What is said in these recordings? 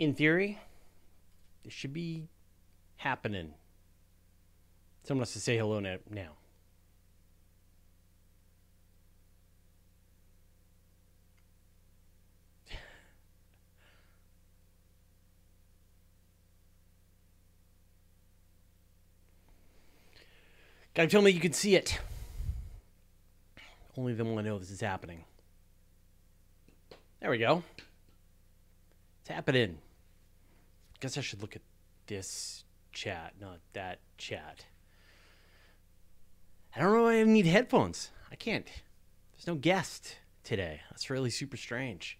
in theory, this should be happening. Someone has to say hello now. Guy, tell me you can see it. Only them will know this is happening. There we go. It's happening. Guess I should look at this chat, not that chat. I don't know why I need headphones. I can't. There's no guest today. That's really super strange.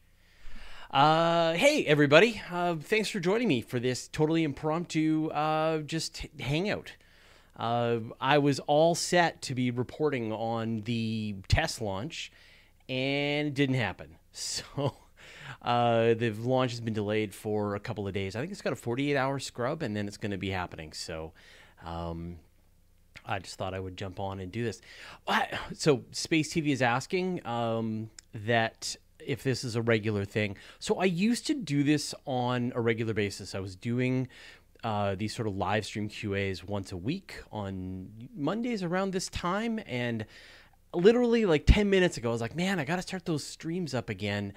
Uh, hey, everybody. Uh, thanks for joining me for this totally impromptu uh, just hangout. Uh, I was all set to be reporting on the test launch, and it didn't happen. So uh, the launch has been delayed for a couple of days. I think it's got a 48 hour scrub, and then it's going to be happening. So um, I just thought I would jump on and do this. So Space TV is asking um, that if this is a regular thing. So I used to do this on a regular basis. I was doing uh, these sort of live stream QAs once a week on Mondays around this time. And literally like 10 minutes ago, I was like, man, I got to start those streams up again.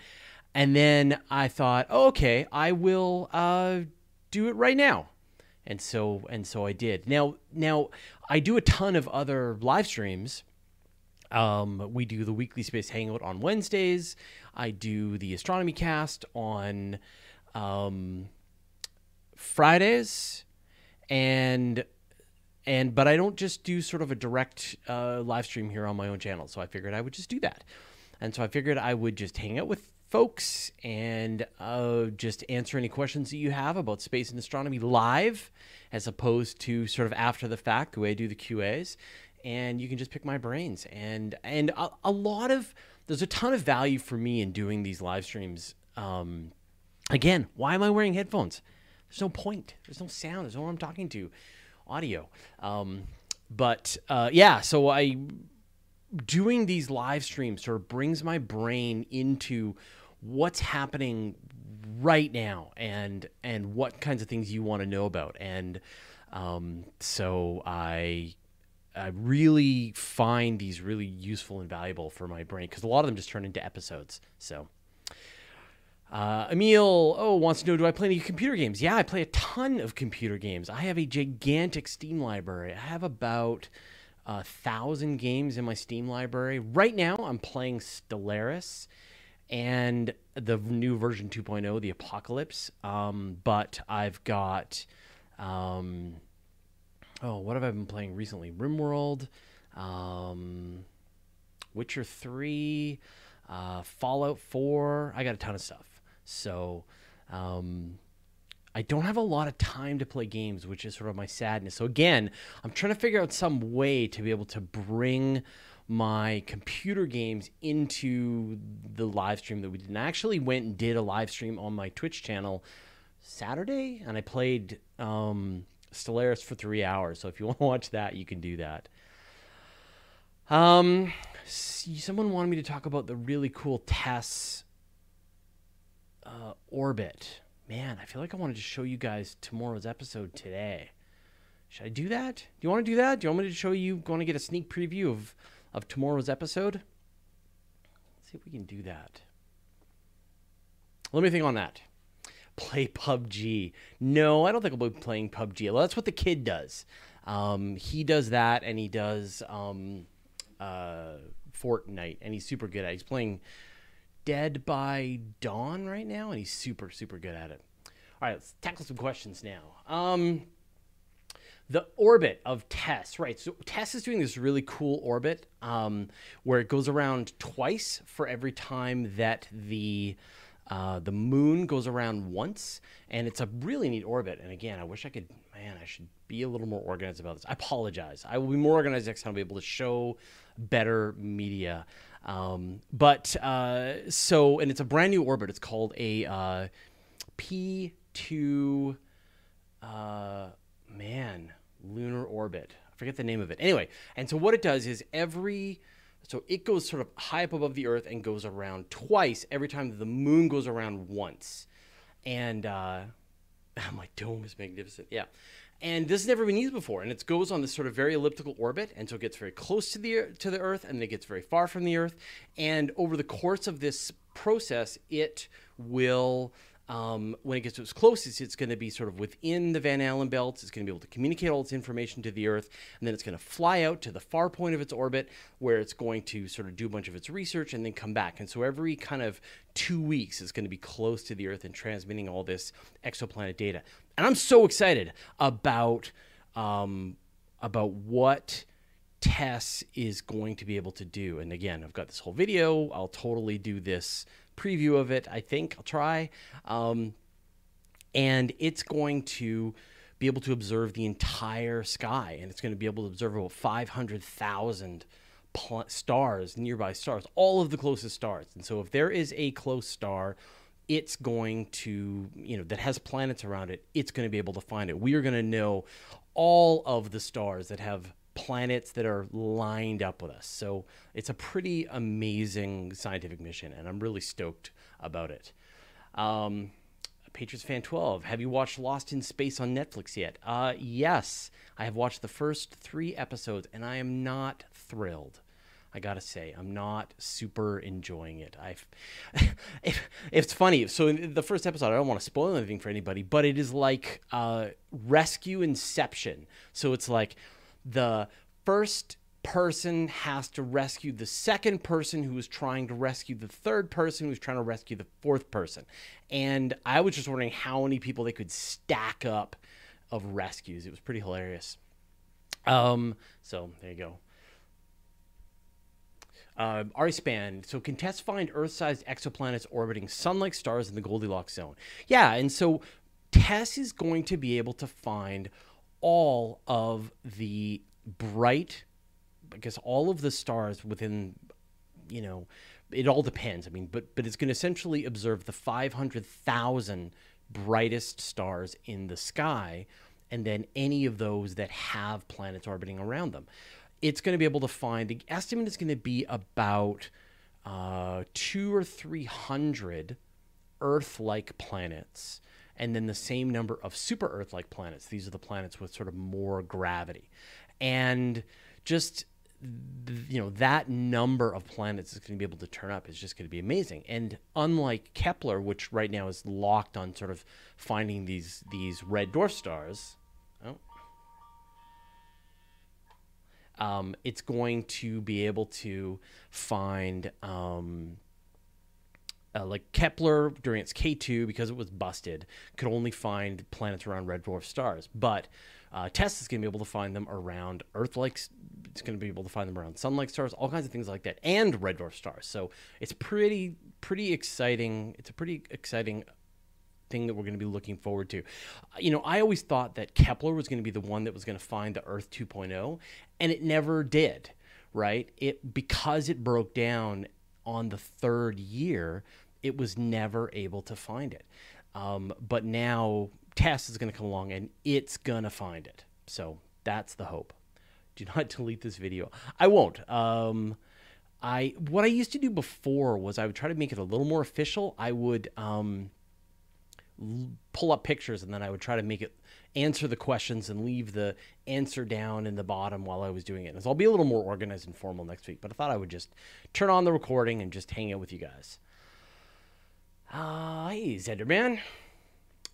And then I thought, oh, okay, I will uh, do it right now. And so and so I did. Now now I do a ton of other live streams. Um, we do the weekly space hangout on Wednesdays. I do the astronomy cast on um, Fridays, and and but I don't just do sort of a direct uh, live stream here on my own channel. So I figured I would just do that, and so I figured I would just hang out with folks and uh, just answer any questions that you have about space and astronomy live, as opposed to sort of after the fact the way I do the QAs, and you can just pick my brains and and a, a lot of there's a ton of value for me in doing these live streams. Um, again, why am I wearing headphones? There's no point. There's no sound. There's no one I'm talking to. Audio. Um, but uh, yeah, so I doing these live streams sort of brings my brain into what's happening right now and and what kinds of things you want to know about and um, so I I really find these really useful and valuable for my brain because a lot of them just turn into episodes. So uh, Emil, oh, wants to know, do I play any computer games? Yeah, I play a ton of computer games. I have a gigantic Steam library. I have about a thousand games in my Steam library. Right now, I'm playing Stellaris and the new version 2.0, the Apocalypse. Um, but I've got, um, oh, what have I been playing recently? RimWorld, um, Witcher 3, uh, Fallout 4. I got a ton of stuff. So um, I don't have a lot of time to play games, which is sort of my sadness. So again, I'm trying to figure out some way to be able to bring my computer games into the live stream that we did. And I actually went and did a live stream on my Twitch channel Saturday, and I played um, Stellaris for three hours. So if you want to watch that, you can do that. Um, someone wanted me to talk about the really cool TESS uh, orbit. Man, I feel like I wanted to show you guys tomorrow's episode today. Should I do that? Do you want to do that? Do you want me to show you? Want to get a sneak preview of of tomorrow's episode? Let's see if we can do that. Let me think on that. Play PUBG. No, I don't think I'll be playing PUBG. Well, that's what the kid does. Um, he does that, and he does um, uh, Fortnite, and he's super good at. It. He's playing Dead by Dawn right now, and he's super, super good at it. All right, let's tackle some questions now. Um, the orbit of TESS, right? So TESS is doing this really cool orbit um, where it goes around twice for every time that the uh, the moon goes around once, and it's a really neat orbit. And again, I wish I could, man, I should be a little more organized about this. I apologize. I will be more organized next time. I'll be able to show better media. Um, but uh, so, and it's a brand new orbit. It's called a uh, P2, uh, man, lunar orbit. I forget the name of it. Anyway, and so what it does is every, so it goes sort of high up above the Earth and goes around twice every time the moon goes around once. and uh, my dome is magnificent. Yeah. And this has never been used before, and it goes on this sort of very elliptical orbit, and so it gets very close to the to the Earth, and then it gets very far from the Earth. And over the course of this process, it will um, when it gets to its closest, it's going to be sort of within the Van Allen belts. It's going to be able to communicate all its information to the Earth, and then it's going to fly out to the far point of its orbit, where it's going to sort of do a bunch of its research and then come back. And so every kind of two weeks, it's going to be close to the Earth and transmitting all this exoplanet data. And I'm so excited about um, about what. TESS is going to be able to do. And again, I've got this whole video. I'll totally do this preview of it. I think I'll try, um, and it's going to be able to observe the entire sky, and it's going to be able to observe about five hundred thousand stars, nearby stars, all of the closest stars. And so, if there is a close star it's going to, you know, that has planets around it, it's going to be able to find it. We are going to know all of the stars that have planets that are lined up with us. So it's a pretty amazing scientific mission, and I'm really stoked about it. Um, Patriots fan 12, have you watched Lost in Space on Netflix yet? Uh, yes, I have watched the first three episodes, and I am not thrilled. I gotta say, I'm not super enjoying it. I've, it's funny. So the first episode, I don't want to spoil anything for anybody, but it is like uh, rescue inception. So it's like the first person has to rescue the second person who is trying to rescue the third person who's trying to rescue the fourth person. And I was just wondering how many people they could stack up of rescues. It was pretty hilarious. Um, so there you go. Uh, Arispan, so can TESS find Earth-sized exoplanets orbiting sun-like stars in the Goldilocks zone? Yeah, and so TESS is going to be able to find all of the bright, I guess all of the stars within, you know, it all depends. I mean, but but it's going to essentially observe the 500,000 brightest stars in the sky, and then any of those that have planets orbiting around them. It's going to be able to find the estimate is going to be about uh, two or three hundred Earth-like planets and then the same number of super Earth like planets. These are the planets with sort of more gravity. And just you know that number of planets is going to be able to turn up is just going to be amazing and unlike kepler which right now is locked on sort of finding these these red dwarf stars oh um, it's going to be able to find um, uh, like Kepler during its K2 because it was busted could only find planets around red dwarf stars, but uh, TESS is going to be able to find them around Earth-like. It's going to be able to find them around Sun-like stars, all kinds of things like that, and red dwarf stars. So it's pretty pretty exciting. It's a pretty exciting thing that we're going to be looking forward to. You know, I always thought that Kepler was going to be the one that was going to find the Earth 2.0, and it never did. Right? It because it broke down on the third year it was never able to find it. Um, but now TESS is going to come along and it's going to find it. So that's the hope. Do not delete this video. I won't. Um, I what I used to do before was I would try to make it a little more official. I would um, pull up pictures and then I would try to make it answer the questions and leave the answer down in the bottom while I was doing it. So I'll be a little more organized and formal next week. But I thought I would just turn on the recording and just hang out with you guys. Uh, hey, Zenderman.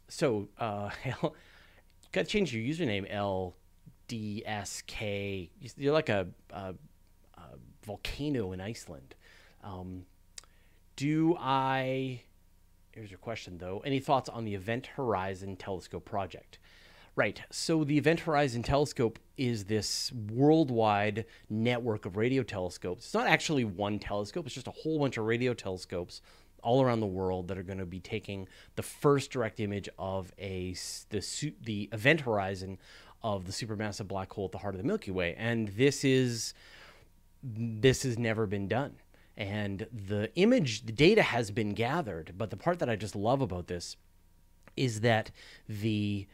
So, uh, you gotta change your username, LDSK. You're like a, a, a volcano in Iceland. Um, do I. Here's your question, though. Any thoughts on the Event Horizon Telescope project? Right. So the Event Horizon Telescope is this worldwide network of radio telescopes. It's not actually one telescope, it's just a whole bunch of radio telescopes all around the world that are going to be taking the first direct image of a the the event horizon of the supermassive black hole at the heart of the Milky Way, and this is this has never been done. And the image, the data has been gathered, but the part that I just love about this is that the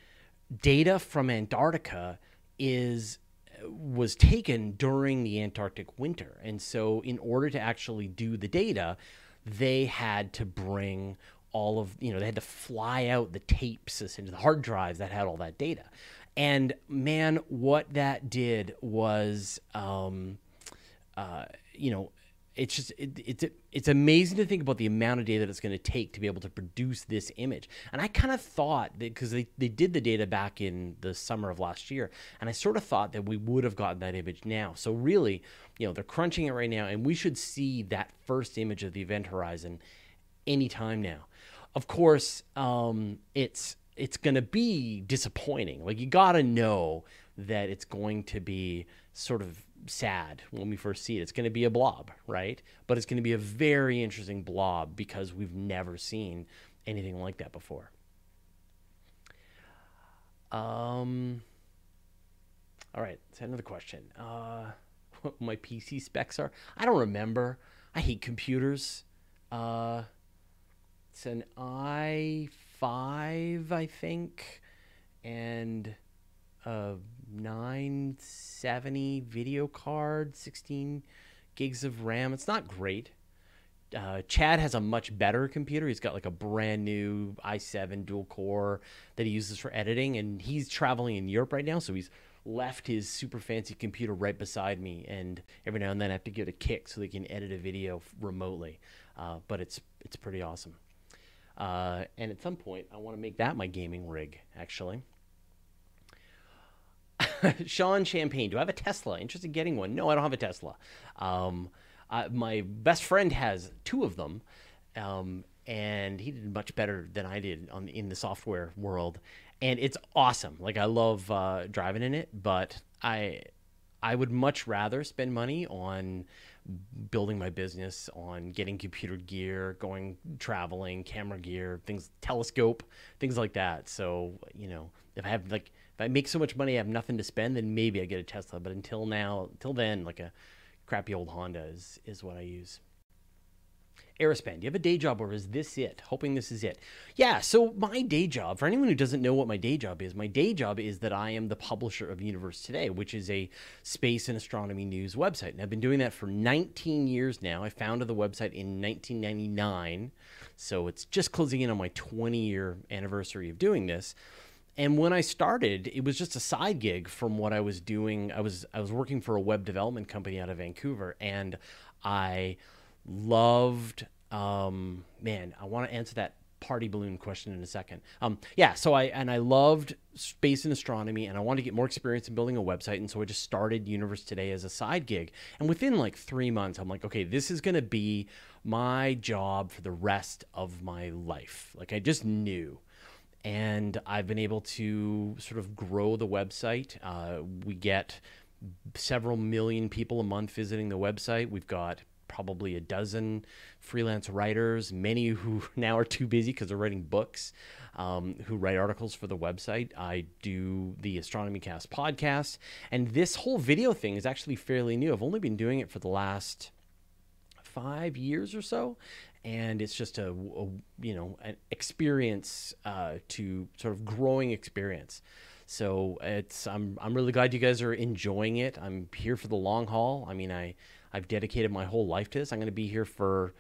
data from Antarctica is was taken during the Antarctic winter. And so in order to actually do the data, they had to bring all of you know they had to fly out the tapes into the hard drives that had all that data. And man what that did was um, uh, you know it's just it, it's it's amazing to think about the amount of data that it's going to take to be able to produce this image. And i kind of thought that because they, they did the data back in the summer of last year and i sort of thought that we would have gotten that image now. So really you know they're crunching it right now and we should see that first image of the event horizon anytime now. Of course um, it's it's going to be disappointing. Like you got to know that it's going to be sort of sad when we first see it. It's going to be a blob, right? But it's going to be a very interesting blob because we've never seen anything like that before. Um. All right, let's another question. Uh, what my PC specs are? I don't remember. I hate computers. Uh, it's an i5, I think, and a 970 video card, 16 gigs of RAM. It's not great. Uh, Chad has a much better computer. He's got like a brand new i7 dual core that he uses for editing, and he's traveling in Europe right now, so he's left his super fancy computer right beside me, and every now and then I have to give it a kick so they can edit a video remotely. Uh, but it's it's pretty awesome. Uh, and at some point, I want to make that my gaming rig, actually. Sean Champagne, do I have a Tesla? Interested in getting one? No, I don't have a Tesla. Um, my best friend has two of them, um, and he did much better than I did on in the software world. And it's awesome. Like I love uh, driving in it, but I I would much rather spend money on building my business, on getting computer gear, going traveling, camera gear, things, telescope, things like that. So you know, if I have like if I make so much money, I have nothing to spend, then maybe I get a Tesla. But until now, until then, like a crappy old Honda is is what I use. Aerospan, do you have a day job or is this it? Hoping this is it. Yeah, so my day job, for anyone who doesn't know what my day job is, my day job is that I am the publisher of Universe Today, which is a space and astronomy news website. And I've been doing that for 19 years now. I founded the website in 1999, so it's just closing in on my 20 year anniversary of doing this and when I started, it was just a side gig from what I was doing. I was I was working for a web development company out of Vancouver, and I loved. Um, man, I want to answer that party balloon question in a second. Um, yeah, so I and I loved space and astronomy, and I wanted to get more experience in building a website, and so I just started Universe Today as a side gig. And within like three months, I'm like, okay, this is going to be my job for the rest of my life. Like I just knew and I've been able to sort of grow the website. Uh, we get several million people a month visiting the website. We've got probably a dozen freelance writers, many who now are too busy because they're writing books, um, who write articles for the website. I do the Astronomy Cast podcast, and this whole video thing is actually fairly new. I've only been doing it for the last five years or so, and it's just a, a you know an experience uh, to sort of growing experience. So it's I'm I'm really glad you guys are enjoying it. I'm here for the long haul. I mean I I've dedicated my whole life to this. I'm going to be here for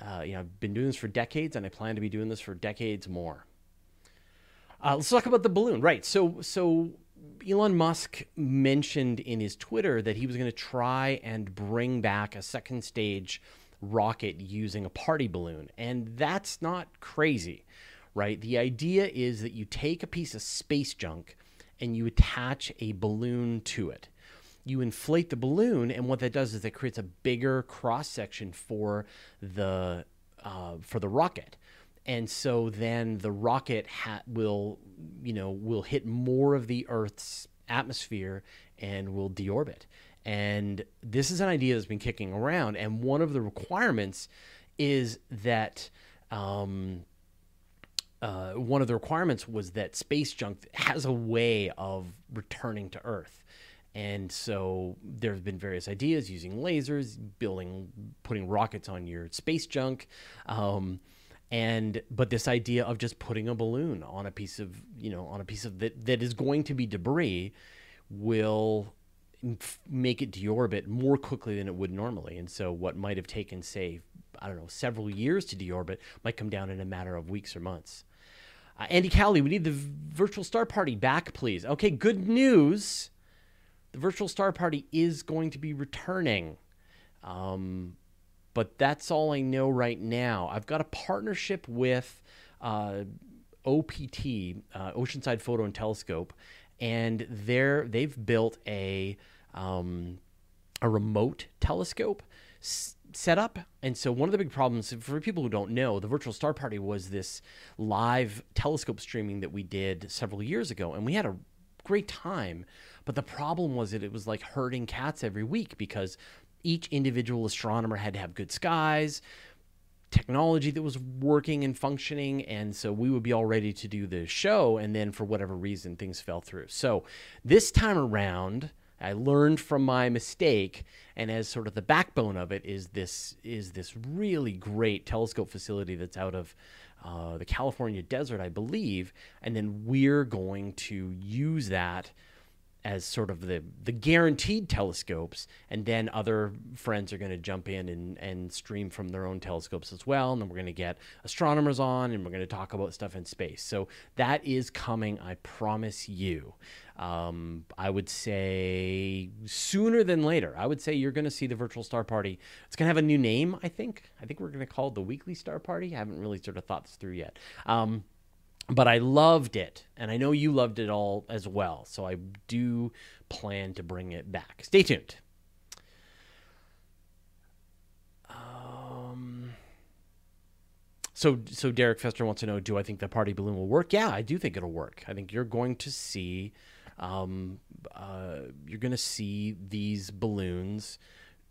uh, you know I've been doing this for decades, and I plan to be doing this for decades more. Uh, let's talk about the balloon, right? So so Elon Musk mentioned in his Twitter that he was going to try and bring back a second stage rocket using a party balloon. And that's not crazy, right? The idea is that you take a piece of space junk and you attach a balloon to it. You inflate the balloon, and what that does is it creates a bigger cross section for the uh, for the rocket and so then the rocket ha- will you know will hit more of the earth's atmosphere and will deorbit and this is an idea that's been kicking around. And one of the requirements is that um, uh, one of the requirements was that space junk has a way of returning to Earth. And so there have been various ideas using lasers, building, putting rockets on your space junk. Um, and but this idea of just putting a balloon on a piece of you know on a piece of that that is going to be debris will make it deorbit more quickly than it would normally. And so, what might have taken, say, I don't know, several years to deorbit might come down in a matter of weeks or months. Uh, Andy Cowley, we need the virtual star party back, please. Okay, good news. The virtual star party is going to be returning. Um, but that's all I know right now. I've got a partnership with uh, OPT, uh, Oceanside Photo and Telescope, and they're they've built a um, a remote telescope s- setup. And so one of the big problems for people who don't know, the virtual star party was this live telescope streaming that we did several years ago, and we had a great time. But the problem was that it was like herding cats every week because each individual astronomer had to have good skies, technology that was working and functioning. And so we would be all ready to do the show. And then for whatever reason, things fell through. So this time around, I learned from my mistake, and as sort of the backbone of it is this is this really great telescope facility that's out of uh, the California desert, I believe, and then we're going to use that as sort of the the guaranteed telescopes, and then other friends are going to jump in and, and stream from their own telescopes as well, and then we're going to get astronomers on, and we're going to talk about stuff in space. So that is coming, I promise you. Um, I would say sooner than later. I would say you're going to see the virtual star party. It's going to have a new name, I think. I think we're going to call it the weekly star party. I haven't really sort of thought this through yet. Um, but I loved it, and I know you loved it all as well. So I do plan to bring it back. Stay tuned. Um, so, so Derek Fester wants to know: Do I think the party balloon will work? Yeah, I do think it'll work. I think you're going to see, um, uh, you're going to see these balloons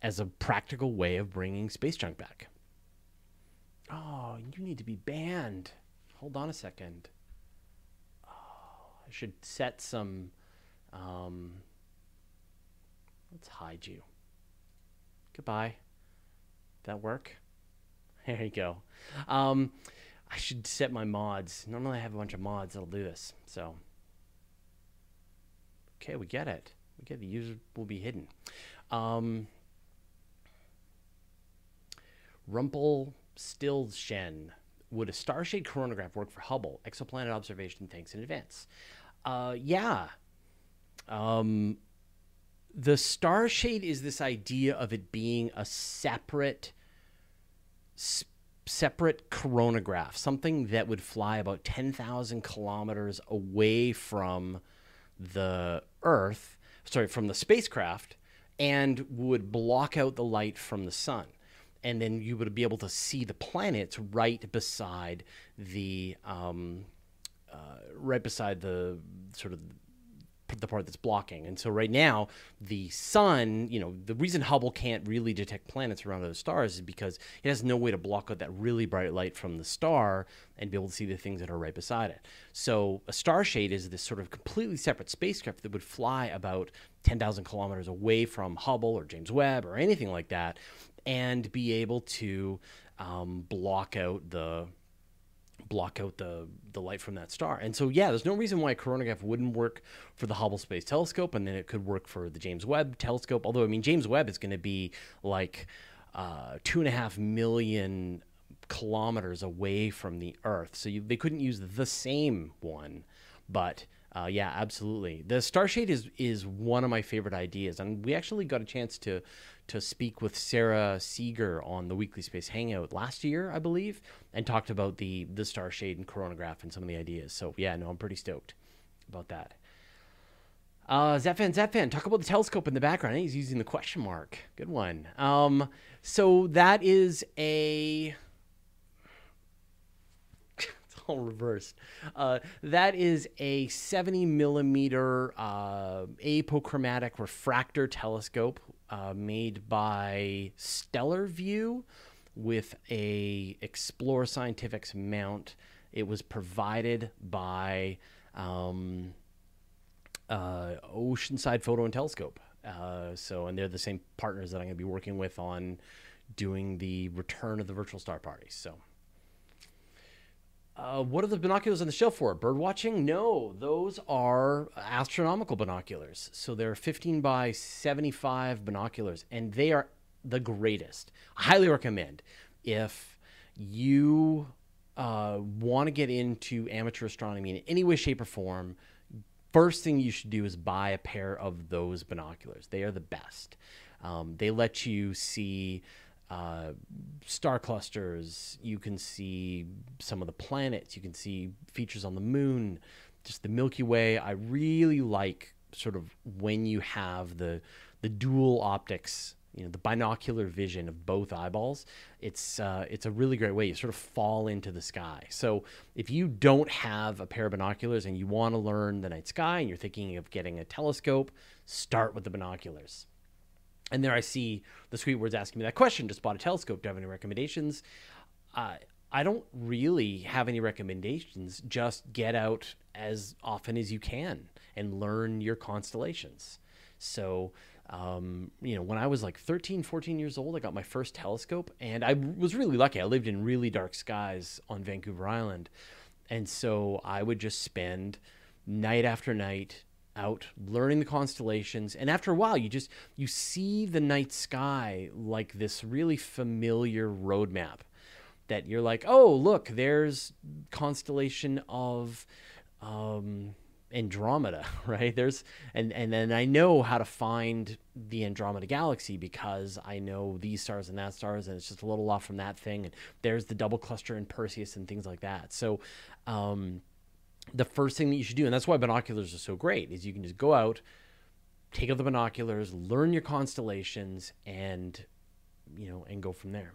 as a practical way of bringing space junk back. Oh, you need to be banned. Hold on a second. I should set some. Um, let's hide you. Goodbye. That work? There you go. Um, I should set my mods. Normally I have a bunch of mods that'll do this. So, okay, we get it. We get the user will be hidden. Um, Rumpelstiltschen. Would a starshade coronagraph work for Hubble exoplanet observation? Thanks in advance. Uh, yeah. Um, the starshade is this idea of it being a separate separate coronagraph, something that would fly about 10,000 kilometers away from the Earth, sorry, from the spacecraft, and would block out the light from the sun. And then you would be able to see the planets right beside the, um, uh, right beside the sort of the part that's blocking. And so right now, the sun, you know, the reason Hubble can't really detect planets around other stars is because it has no way to block out that really bright light from the star and be able to see the things that are right beside it. So a star shade is this sort of completely separate spacecraft that would fly about 10,000 kilometers away from Hubble or James Webb or anything like that and be able to um, block out the block out the the light from that star. And so yeah, there's no reason why coronagraph wouldn't work for the Hubble Space Telescope, and then it could work for the James Webb Telescope. Although I mean, James Webb is going to be like uh, two and a half million kilometers away from the Earth, so you, they couldn't use the same one. But uh, yeah, absolutely. The Starshade is is one of my favorite ideas, and we actually got a chance to to speak with Sara Seager on the Weekly Space Hangout last year, I believe, and talked about the the Starshade and coronagraph and some of the ideas. So yeah, no, I'm pretty stoked about that. Uh, Zephan, Zephan, talk about the telescope in the background. He's using the question mark. Good one. Um, so that is a all reversed. Uh, that is a 70 millimeter uh, apochromatic refractor telescope uh, made by Stellarvue with a Explore Scientifics mount. It was provided by um, uh, Oceanside Photo and Telescope. Uh, so, and they're the same partners that I'm going to be working with on doing the return of the virtual star party. So, Uh, what are the binoculars on the shelf for? Bird watching? No, those are astronomical binoculars. So they're 15 by 75 binoculars, and they are the greatest. I highly recommend if you uh, want to get into amateur astronomy in any way, shape, or form. First thing you should do is buy a pair of those binoculars. They are the best. Um, they let you see uh, star clusters. You can see some of the planets. You can see features on the moon, just the Milky Way. I really like sort of when you have the the dual optics, you know, the binocular vision of both eyeballs. It's uh, it's a really great way. You sort of fall into the sky. So if you don't have a pair of binoculars and you want to learn the night sky and you're thinking of getting a telescope, start with the binoculars. And there I see the sweet words asking me that question. Just bought a telescope. Do you have any recommendations? Uh, I don't really have any recommendations. Just get out as often as you can and learn your constellations. So, um, you know, when I was like 13, 14 years old, I got my first telescope and I was really lucky. I lived in really dark skies on Vancouver Island. And so I would just spend night after night out learning the constellations and after a while you just you see the night sky like this really familiar roadmap that you're like oh look there's constellation of um, andromeda right? There's and and then i know how to find the andromeda galaxy because i know these stars and that stars and it's just a little off from that thing and there's the double cluster in perseus and things like that. So um, the first thing that you should do, and that's why binoculars are so great, is you can just go out, take out the binoculars, learn your constellations, and you know, and go from there.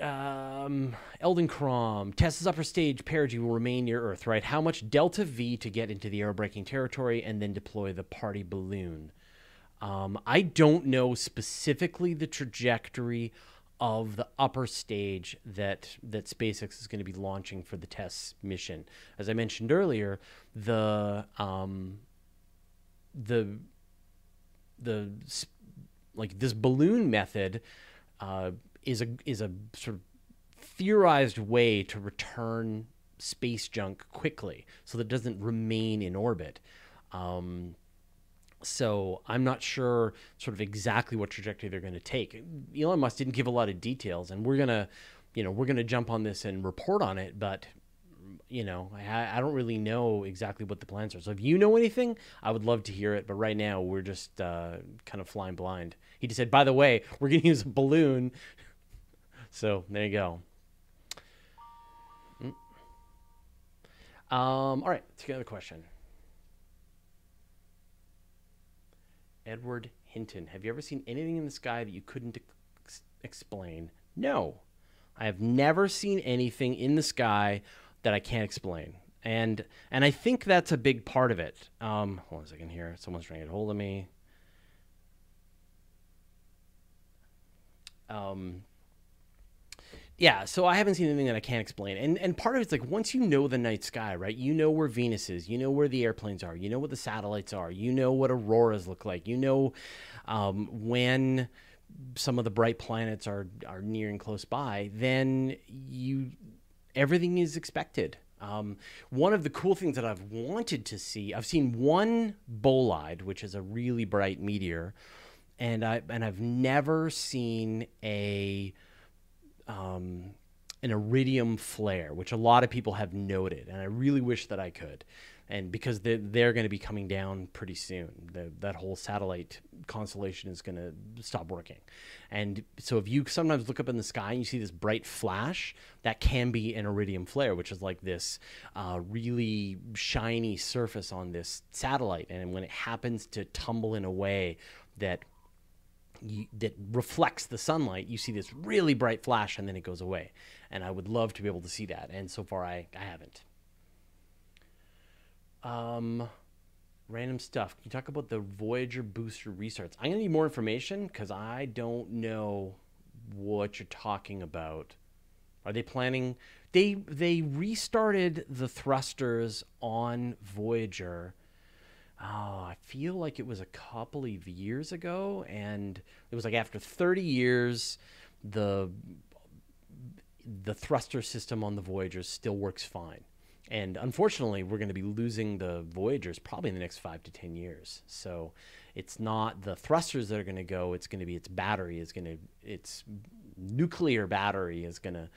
Um, Eldon Crom, Tess's upper stage perigee will remain near Earth, right? How much delta V to get into the aerobraking territory and then deploy the party balloon? Um, I don't know specifically the trajectory of the upper stage that that SpaceX is going to be launching for the TESS mission. As I mentioned earlier, the um, the the like this balloon method uh, is a is a sort of theorized way to return space junk quickly, so that it doesn't remain in orbit. Um, so I'm not sure sort of exactly what trajectory they're going to take. Elon Musk didn't give a lot of details, and we're gonna, you know, we're gonna jump on this and report on it. But you know, I, I don't really know exactly what the plans are. So if you know anything, I would love to hear it. But right now, we're just uh, kind of flying blind. He just said, by the way, we're going to use a balloon. so there you go. Mm. Um, all right, let's get another question. Edward Hinton. Have you ever seen anything in the sky that you couldn't ex- explain? No. I have never seen anything in the sky that I can't explain. And and I think that's a big part of it. Um, hold on a second here. Someone's trying to get hold of me. Um, yeah, so I haven't seen anything that I can't explain. And and part of it's like once you know the night sky, right? You know where Venus is, you know where the airplanes are, you know what the satellites are, you know what auroras look like, you know um, when some of the bright planets are are nearing close by, then you everything is expected. Um, one of the cool things that I've wanted to see, I've seen one bolide, which is a really bright meteor, and I and I've never seen a um, an iridium flare, which a lot of people have noted, and I really wish that I could. And because they're, they're going to be coming down pretty soon, the, that whole satellite constellation is going to stop working. And so, if you sometimes look up in the sky and you see this bright flash, that can be an iridium flare, which is like this uh, really shiny surface on this satellite. And when it happens to tumble in a way that you, that reflects the sunlight, you see this really bright flash and then it goes away. And I would love to be able to see that. And so far, I, I haven't. Um, random stuff. Can you talk about the Voyager booster restarts? I'm going to need more information because I don't know what you're talking about. Are they planning? They they restarted the thrusters on Voyager oh, I feel like it was a couple of years ago, and it was like after 30 years, the the thruster system on the Voyagers still works fine. And unfortunately, we're going to be losing the Voyagers probably in the next five to 10 years. So it's not the thrusters that are going to go, it's going to be its battery, is going to, its nuclear battery is going to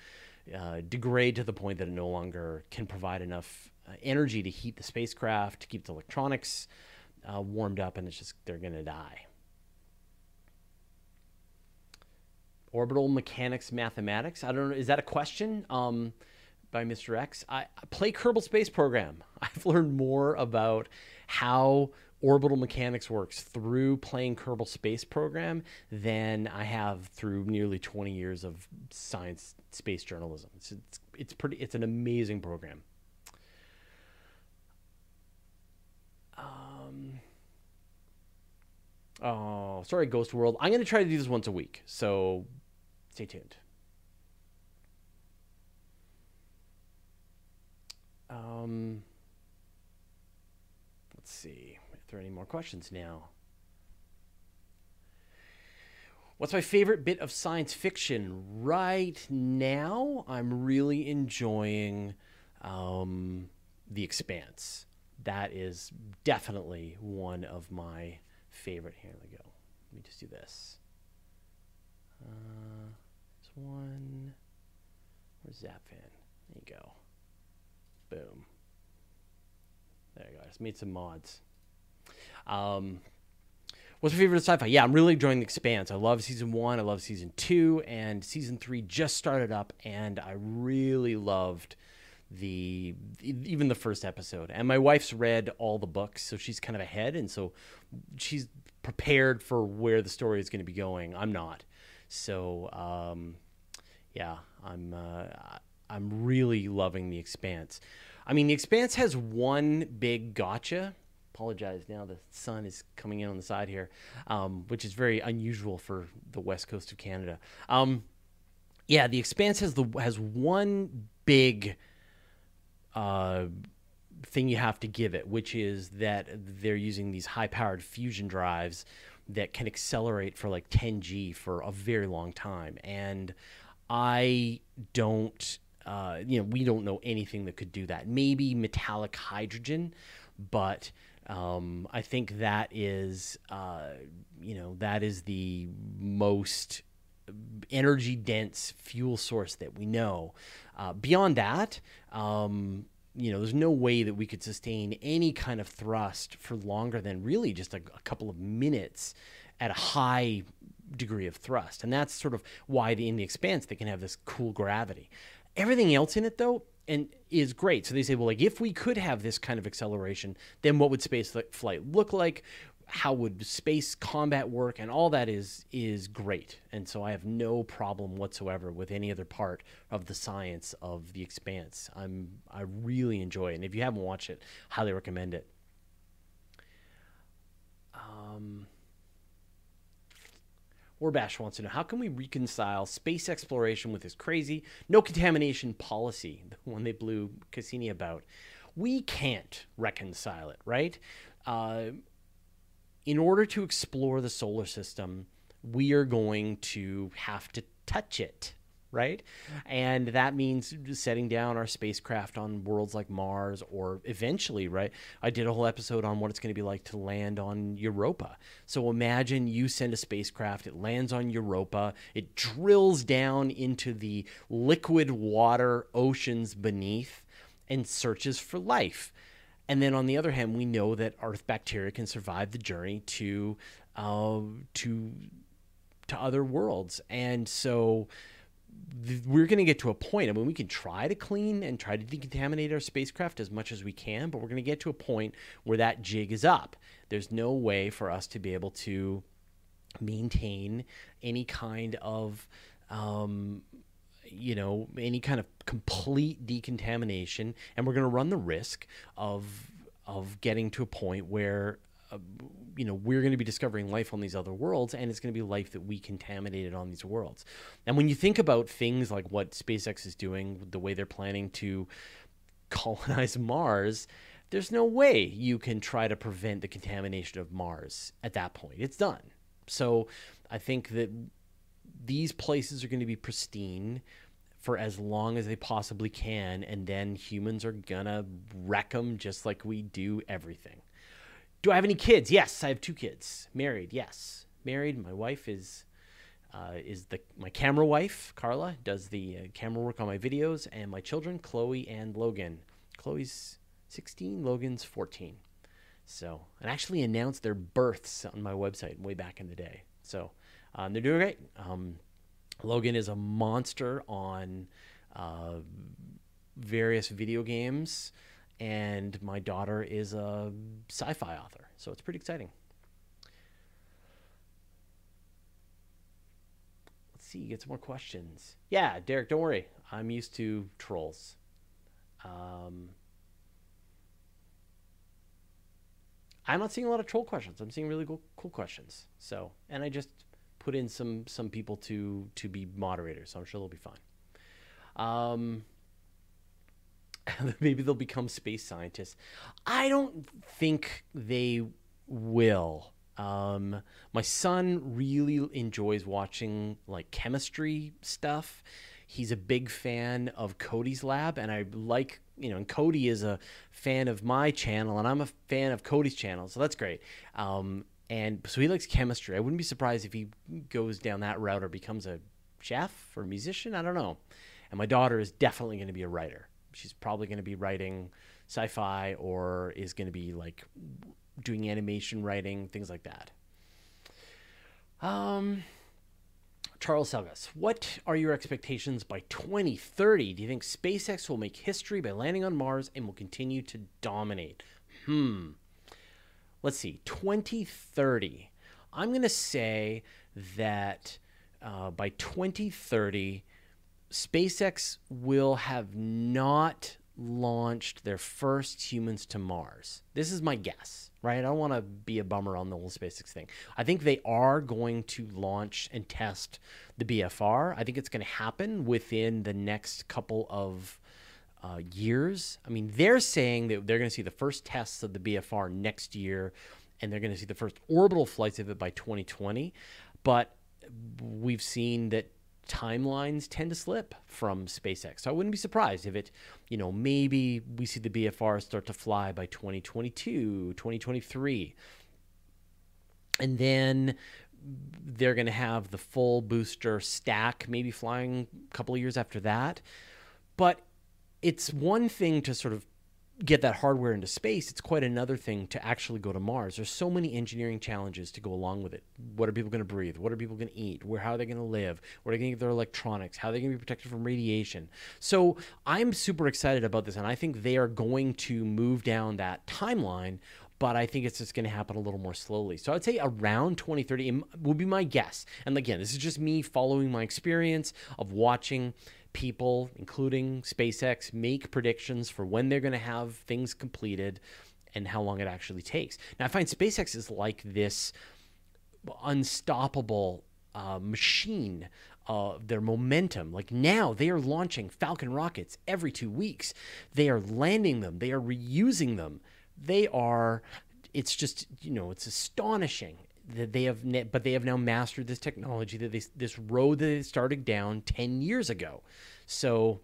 uh, degrade to the point that it no longer can provide enough energy to heat the spacecraft, to keep the electronics uh, warmed up, and it's just, they're going to die. Orbital mechanics mathematics. I don't know. Is that a question? Um, by Mr. X. I, I play Kerbal Space Program. I've learned more about how orbital mechanics works through playing Kerbal Space Program than I have through nearly 20 years of science space journalism. It's, it's, it's pretty. It's an amazing program. Oh, sorry, Ghost World. I'm going to try to do this once a week, so stay tuned. Um, let's see if there are any more questions now. What's my favorite bit of science fiction right now? I'm really enjoying um, The Expanse. That is definitely one of my favorite. Here Let me go. Let me just do this. Uh, this one. Where's Zapfin? There you go. Boom. There you go. I just made some mods. Um, what's your favorite sci-fi? Yeah, I'm really enjoying The Expanse. I love season one. I love season two, and season three just started up, and I really loved the even the first episode. And my wife's read all the books, so she's kind of ahead, and so she's prepared for where the story is going to be going. I'm not. So um, yeah, I'm. Uh, I'm really loving The Expanse. I mean, The Expanse has one big gotcha. Apologize now, the sun is coming in on the side here, um, which is very unusual for the west coast of Canada. Um, yeah, The Expanse has the has one big uh, thing you have to give it, which is that they're using these high powered fusion drives that can accelerate for like 10G for a very long time. And I don't uh, you know, we don't know anything that could do that. Maybe metallic hydrogen, but um, I think that is, uh, you know, that is the most energy dense fuel source that we know. Uh, beyond that, um, you know, there's no way that we could sustain any kind of thrust for longer than really just a, a couple of minutes at a high degree of thrust. And that's sort of why the, in the expanse they can have this cool gravity. Everything else in it, though, and is great. So they say, well, like if we could have this kind of acceleration, then what would space flight look like? How would space combat work? And all that is is great. And so I have no problem whatsoever with any other part of the science of the Expanse. I'm I really enjoy it. And if you haven't watched it, highly recommend it. Um. Orbash wants to know how can we reconcile space exploration with this crazy no contamination policy, the one they blew Cassini about? We can't reconcile it, right? Uh, in order to explore the solar system, we are going to have to touch it right? And that means setting down our spacecraft on worlds like Mars or eventually, right? I did a whole episode on what it's going to be like to land on Europa. So imagine you send a spacecraft, it lands on Europa, it drills down into the liquid water oceans beneath and searches for life. And then on the other hand, we know that Earth bacteria can survive the journey to uh, to to other worlds, and so we're going to get to a point. I mean, we can try to clean and try to decontaminate our spacecraft as much as we can, but we're going to get to a point where that jig is up. There's no way for us to be able to maintain any kind of, um, you know, any kind of complete decontamination, and we're going to run the risk of of getting to a point where uh, you know we're going to be discovering life on these other worlds and it's going to be life that we contaminated on these worlds. And when you think about things like what spacex is doing the way they're planning to colonize mars there's no way you can try to prevent the contamination of mars at that point. It's done. So i think that these places are going to be pristine for as long as they possibly can, and then humans are gonna wreck them just like we do everything. Do I have any kids? Yes, I have two kids. Married, yes. Married. My wife is uh, is the my camera wife Carla does the uh, camera work on my videos, and my children Chloe and Logan. Chloe's 16, Logan's 14. So, and actually announced their births on my website way back in the day. So, um, they're doing great. Um, Logan is a monster on uh, various video games, and my daughter is a sci fi author. So, it's pretty exciting. Let's see, get some more questions. Yeah, Derek, don't worry. I'm used to trolls. Um, I'm not seeing a lot of troll questions. I'm seeing really cool, cool questions. So, and I just put in some some people to to be moderators, so I'm sure they'll be fine. Um, maybe they'll become space scientists. I don't think they will. Um, my son really enjoys watching like chemistry stuff. He's a big fan of Cody's Lab, and I like you know, and Cody is a fan of my channel, and I'm a fan of Cody's channel, so that's great. Um, and so he likes chemistry. I wouldn't be surprised if he goes down that route or becomes a chef or musician. I don't know. And my daughter is definitely going to be a writer. She's probably going to be writing sci-fi or is going to be like doing animation writing, things like that. Um, Charles Selgas, what are your expectations by 2030? Do you think SpaceX will make history by landing on Mars and will continue to dominate? Hmm. Let's see, 2030. I'm going to say that uh, by 2030, SpaceX will have not launched their first humans to Mars. This is my guess, right? I don't want to be a bummer on the whole SpaceX thing. I think they are going to launch and test the BFR. I think it's going to happen within the next couple of uh, years. I mean, they're saying that they're going to see the first tests of the BFR next year, and they're going to see the first orbital flights of it by 2020. But we've seen that timelines tend to slip from SpaceX. So I wouldn't be surprised if it, you know, maybe we see the BFR start to fly by 2022, 2023. And then they're going to have the full booster stack maybe flying a couple of years after that. But it's one thing to sort of get that hardware into space, it's quite another thing to actually go to Mars. There's so many engineering challenges to go along with it. What are people going to breathe? What are people going to eat? Where how are they going to live? Where are they going to get their electronics? How are they going to be protected from radiation? So I'm super excited about this, and I think they are going to move down that timeline. But I think it's just going to happen a little more slowly. So I'd say around 2030 will be my guess. And again, this is just me following my experience of watching people, including SpaceX, make predictions for when they're going to have things completed and how long it actually takes. Now, I find SpaceX is like this unstoppable uh, machine. Uh, their momentum. Like now, they are launching Falcon rockets every two weeks. They are landing them. They are reusing them. They are. It's just you know, it's astonishing that they have, but they have now mastered this technology that they, this road that they started down 10 years ago. So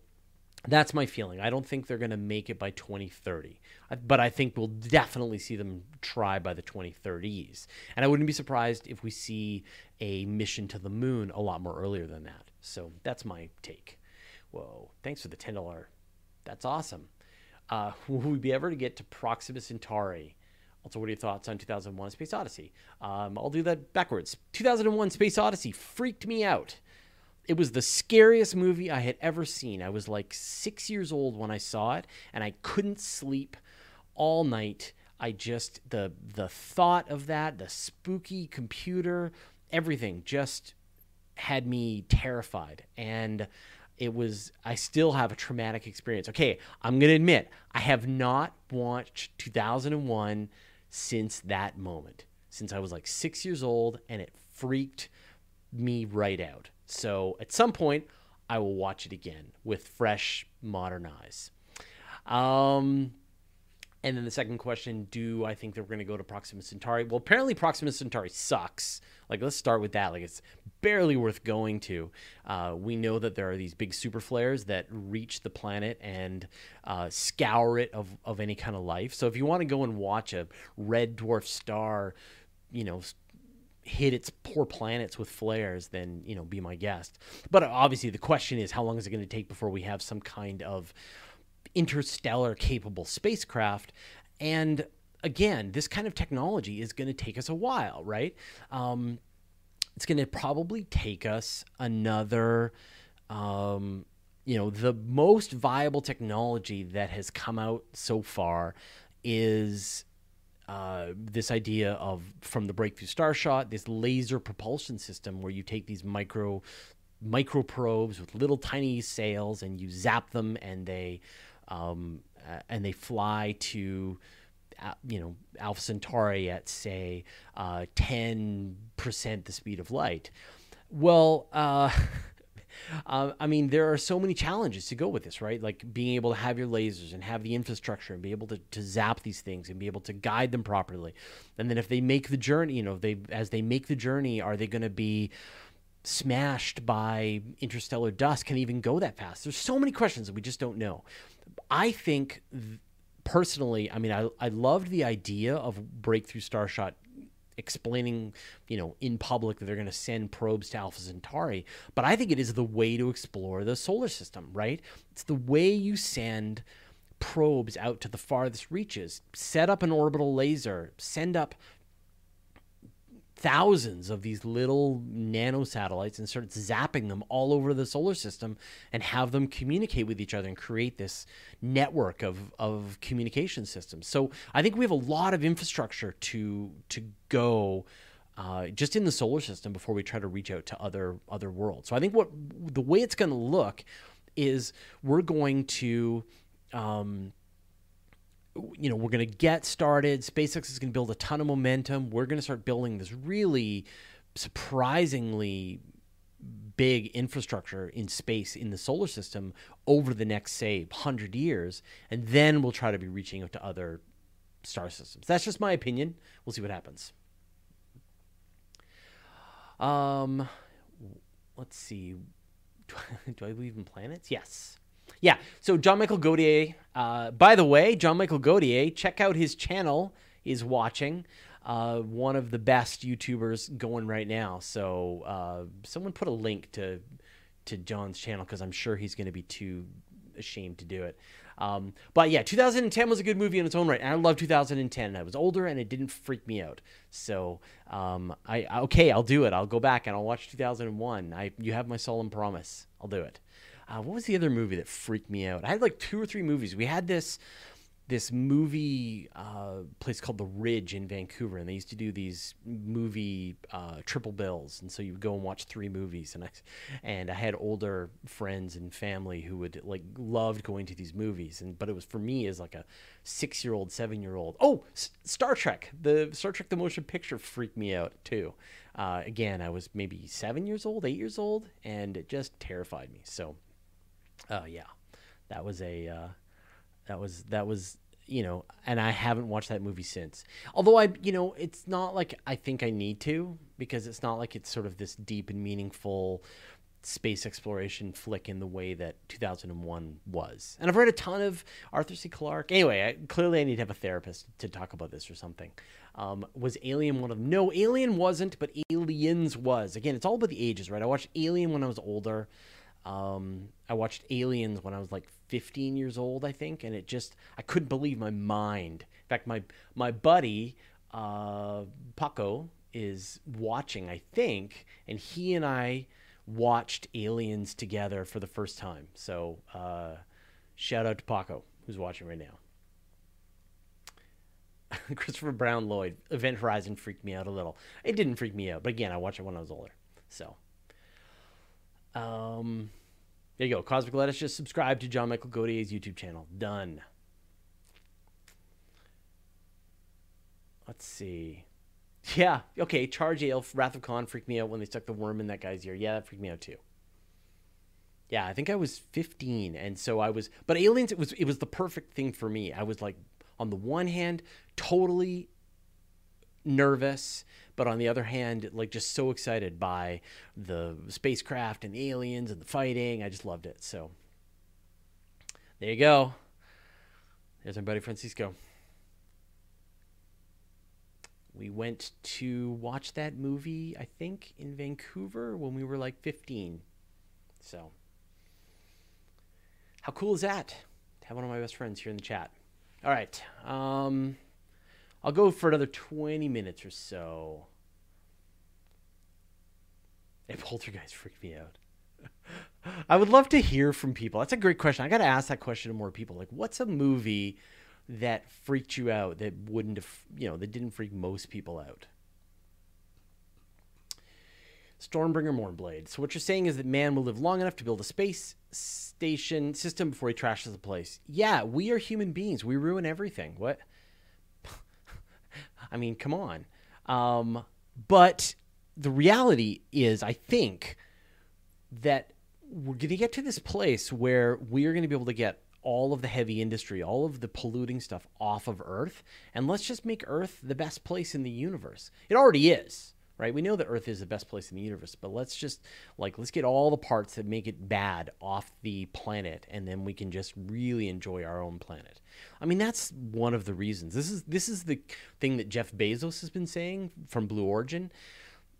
that's my feeling. I don't think they're going to make it by 2030, but I think we'll definitely see them try by the 2030s. And I wouldn't be surprised if we see a mission to the moon a lot more earlier than that. So that's my take. Whoa, thanks for the $10. That's awesome. Uh, will we be ever to get to Proxima Centauri? Also, what are your thoughts on 2001 Space Odyssey? Um, I'll do that backwards. 2001 Space Odyssey freaked me out. It was the scariest movie I had ever seen. I was like six years old when I saw it, and I couldn't sleep all night. I just the the thought of that, the spooky computer, everything just had me terrified. And it was I still have a traumatic experience. Okay, I'm going to admit I have not watched 2001 since that moment, since I was like six years old, and it freaked me right out. So at some point, I will watch it again with fresh, modern eyes. Um, And then the second question, do I think they're going to go to Proxima Centauri? Well, apparently Proxima Centauri sucks. Like, let's start with that. Like, it's barely worth going to. Uh, we know that there are these big super flares that reach the planet and uh, scour it of, of any kind of life. So if you want to go and watch a red dwarf star, you know, hit its poor planets with flares, then you know, be my guest. But obviously, the question is, how long is it going to take before we have some kind of interstellar capable spacecraft? And again, this kind of technology is going to take us a while, right? Um, it's going to probably take us another. Um, you know, the most viable technology that has come out so far is uh, this idea of from the breakthrough starshot this laser propulsion system where you take these micro micro probes with little tiny sails and you zap them and they um, uh, and they fly to uh, you know alpha centauri at say uh, 10% the speed of light well uh, Uh, I mean, there are so many challenges to go with this, right? Like being able to have your lasers and have the infrastructure and be able to, to zap these things and be able to guide them properly. And then if they make the journey, you know, they as they make the journey, are they going to be smashed by interstellar dust? Can even go that fast? There's so many questions that we just don't know. I think. Th- personally, I mean, I, I loved the idea of breakthrough starshot explaining, you know, in public that they're going to send probes to Alpha Centauri. But I think it is the way to explore the solar system, right? It's the way you send probes out to the farthest reaches, set up an orbital laser, send up thousands of these little nano satellites and start zapping them all over the solar system and have them communicate with each other and create this network of, of communication systems. So I think we have a lot of infrastructure to to go uh, just in the solar system before we try to reach out to other other worlds. So I think what the way it's going to look is we're going to um, you know, we're going to get started. SpaceX is going to build a ton of momentum. We're going to start building this really surprisingly big infrastructure in space in the solar system over the next, say, 100 years. And then we'll try to be reaching out to other star systems. That's just my opinion. We'll see what happens. Um, let's see. Do I believe in planets? Yes. Yeah. So John Michael Godier. Uh, by the way, John Michael Godier. Check out his channel. Is watching. Uh, one of the best YouTubers going right now. So uh, someone put a link to to John's channel because I'm sure he's going to be too ashamed to do it. Um, but yeah, 2010 was a good movie in its own right, and I love 2010. I was older, and it didn't freak me out. So um, I okay, I'll do it. I'll go back and I'll watch 2001. I you have my solemn promise. I'll do it. Uh, what was the other movie that freaked me out? I had like two or three movies. We had this this movie uh, place called the Ridge in Vancouver, and they used to do these movie uh, triple bills, and so you would go and watch three movies, and I and I had older friends and family who would like loved going to these movies, and but it was for me as like a six year old, seven year old. Oh, S- Star Trek, the Star Trek the motion picture freaked me out too. Uh, again, I was maybe seven years old, eight years old, and it just terrified me. So Oh yeah, that was a uh, that was that was you know, and I haven't watched that movie since. Although I, you know, it's not like I think I need to because it's not like it's sort of this deep and meaningful space exploration flick in the way that 2001 was. And I've read a ton of Arthur C. Clarke. Anyway, I, clearly I need to have a therapist to talk about this or something. Um, was Alien one of them? No, Alien wasn't, but Aliens was. Again, it's all about the ages, right? I watched Alien when I was older. Um, I watched Aliens when I was like 15 years old, I think, and it just I couldn't believe my mind. In fact, my my buddy uh, Paco is watching, I think, and he and I watched Aliens together for the first time. So uh, shout out to Paco who's watching right now. Christopher Brown Lloyd, Event Horizon freaked me out a little. It didn't freak me out, but again, I watched it when I was older. So um, there you go. Cosmic Lettuce. Just subscribe to John Michael Godier's YouTube channel. Done. Let's see. Yeah. Okay. Charge Ale, Wrath of Khan freaked me out when they stuck the worm in that guy's ear. Yeah, that freaked me out too. Yeah, I think I was 15, and so I was. But Aliens, it was it was the perfect thing for me. I was like on the one hand, totally nervous, but on the other hand, like just so excited by the spacecraft and the aliens and the fighting. I just loved it. So there you go. There's my buddy Francisco. We went to watch that movie, I think, in Vancouver when we were like 15. So, how cool is that? To have one of my best friends here in the chat. All right. Um, I'll go for another 20 minutes or so. Hey, Poltergeist freaked me out. I would love to hear from people. That's a great question. I got to ask that question to more people. Like, what's a movie that freaked you out that wouldn't have, you know, that didn't freak most people out? Stormbringer Mournblade. So what you're saying is that man will live long enough to build a space station system before he trashes the place. Yeah, we are human beings. We ruin everything. What? I mean, come on. Um, but the reality is, I think that we're going to get to this place where we are going to be able to get all of the heavy industry, all of the polluting stuff off of Earth, and let's just make Earth the best place in the universe. It already is, right? We know that Earth is the best place in the universe, but let's just like let's get all the parts that make it bad off the planet, and then we can just really enjoy our own planet. I mean, that's one of the reasons. This is this is the thing that Jeff Bezos has been saying from Blue Origin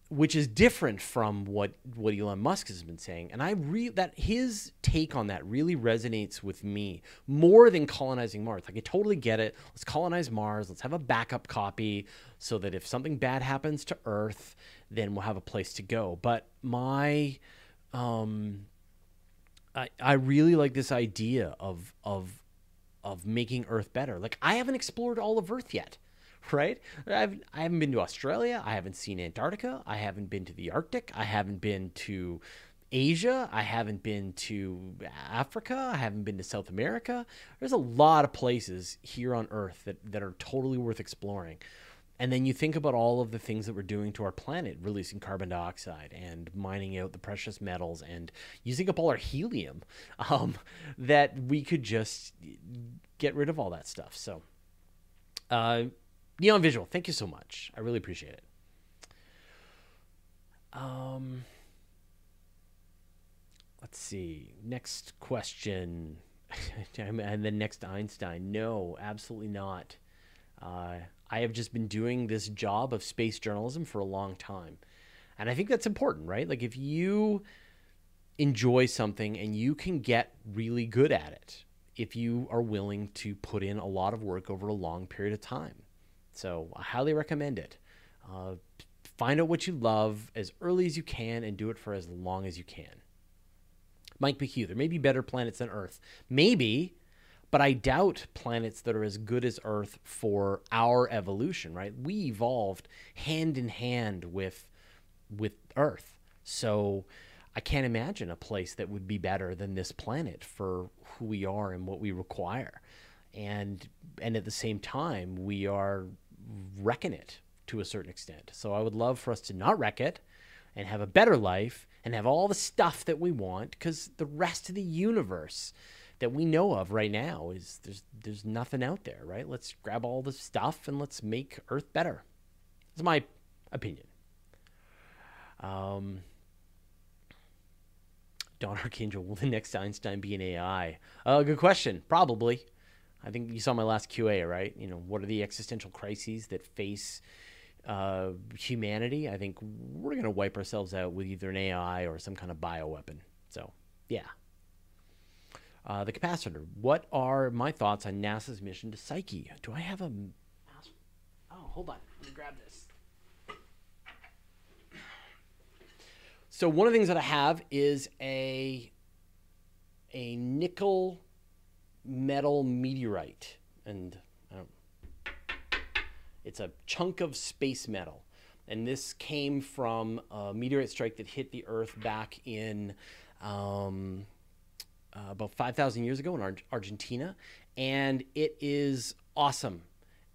which is different from what what Elon Musk has been saying, and I re that his take on that really resonates with me more than colonizing Mars. Like I totally get it. Let's colonize Mars. Let's have a backup copy so that if something bad happens to Earth, then we'll have a place to go. But my, um, I I really like this idea of of of making Earth better. Like I haven't explored all of Earth yet right? I've, I haven't been to Australia. I haven't seen Antarctica. I haven't been to the Arctic. I haven't been to Asia. I haven't been to Africa. I haven't been to South America. There's a lot of places here on Earth that, that are totally worth exploring. And then you think about all of the things that we're doing to our planet, releasing carbon dioxide and mining out the precious metals and using up all our helium, um, that we could just get rid of all that stuff. So, uh, Neon Visual, thank you so much. I really appreciate it. Um, let's see. Next question. and then next Einstein. No, absolutely not. Uh, I have just been doing this job of space journalism for a long time. And I think that's important, right? Like if you enjoy something and you can get really good at it, if you are willing to put in a lot of work over a long period of time. So I highly recommend it. Uh, find out what you love as early as you can and do it for as long as you can. Mike McHugh, there may be better planets than Earth. Maybe, but I doubt planets that are as good as Earth for our evolution, right? We evolved hand in hand with with Earth. So I can't imagine a place that would be better than this planet for who we are and what we require. And and at the same time, we are wrecking it to a certain extent. So I would love for us to not wreck it and have a better life and have all the stuff that we want because the rest of the universe that we know of right now is there's there's nothing out there, right? Let's grab all the stuff and let's make Earth better. That's my opinion. Um, Don Archangel, will the next Einstein be an AI? Uh, good question. Probably. I think you saw my last QA, right? You know, what are the existential crises that face uh, humanity? I think we're going to wipe ourselves out with either an AI or some kind of bioweapon. So, yeah. Uh, the capacitor. What are my thoughts on NASA's mission to Psyche? Do I have a? Oh, hold on. Let me grab this. So one of the things that I have is a a nickel metal meteorite, and it's a chunk of space metal. And this came from a meteorite strike that hit the Earth back in um, uh, about 5,000 years ago in Ar- Argentina. And it is awesome.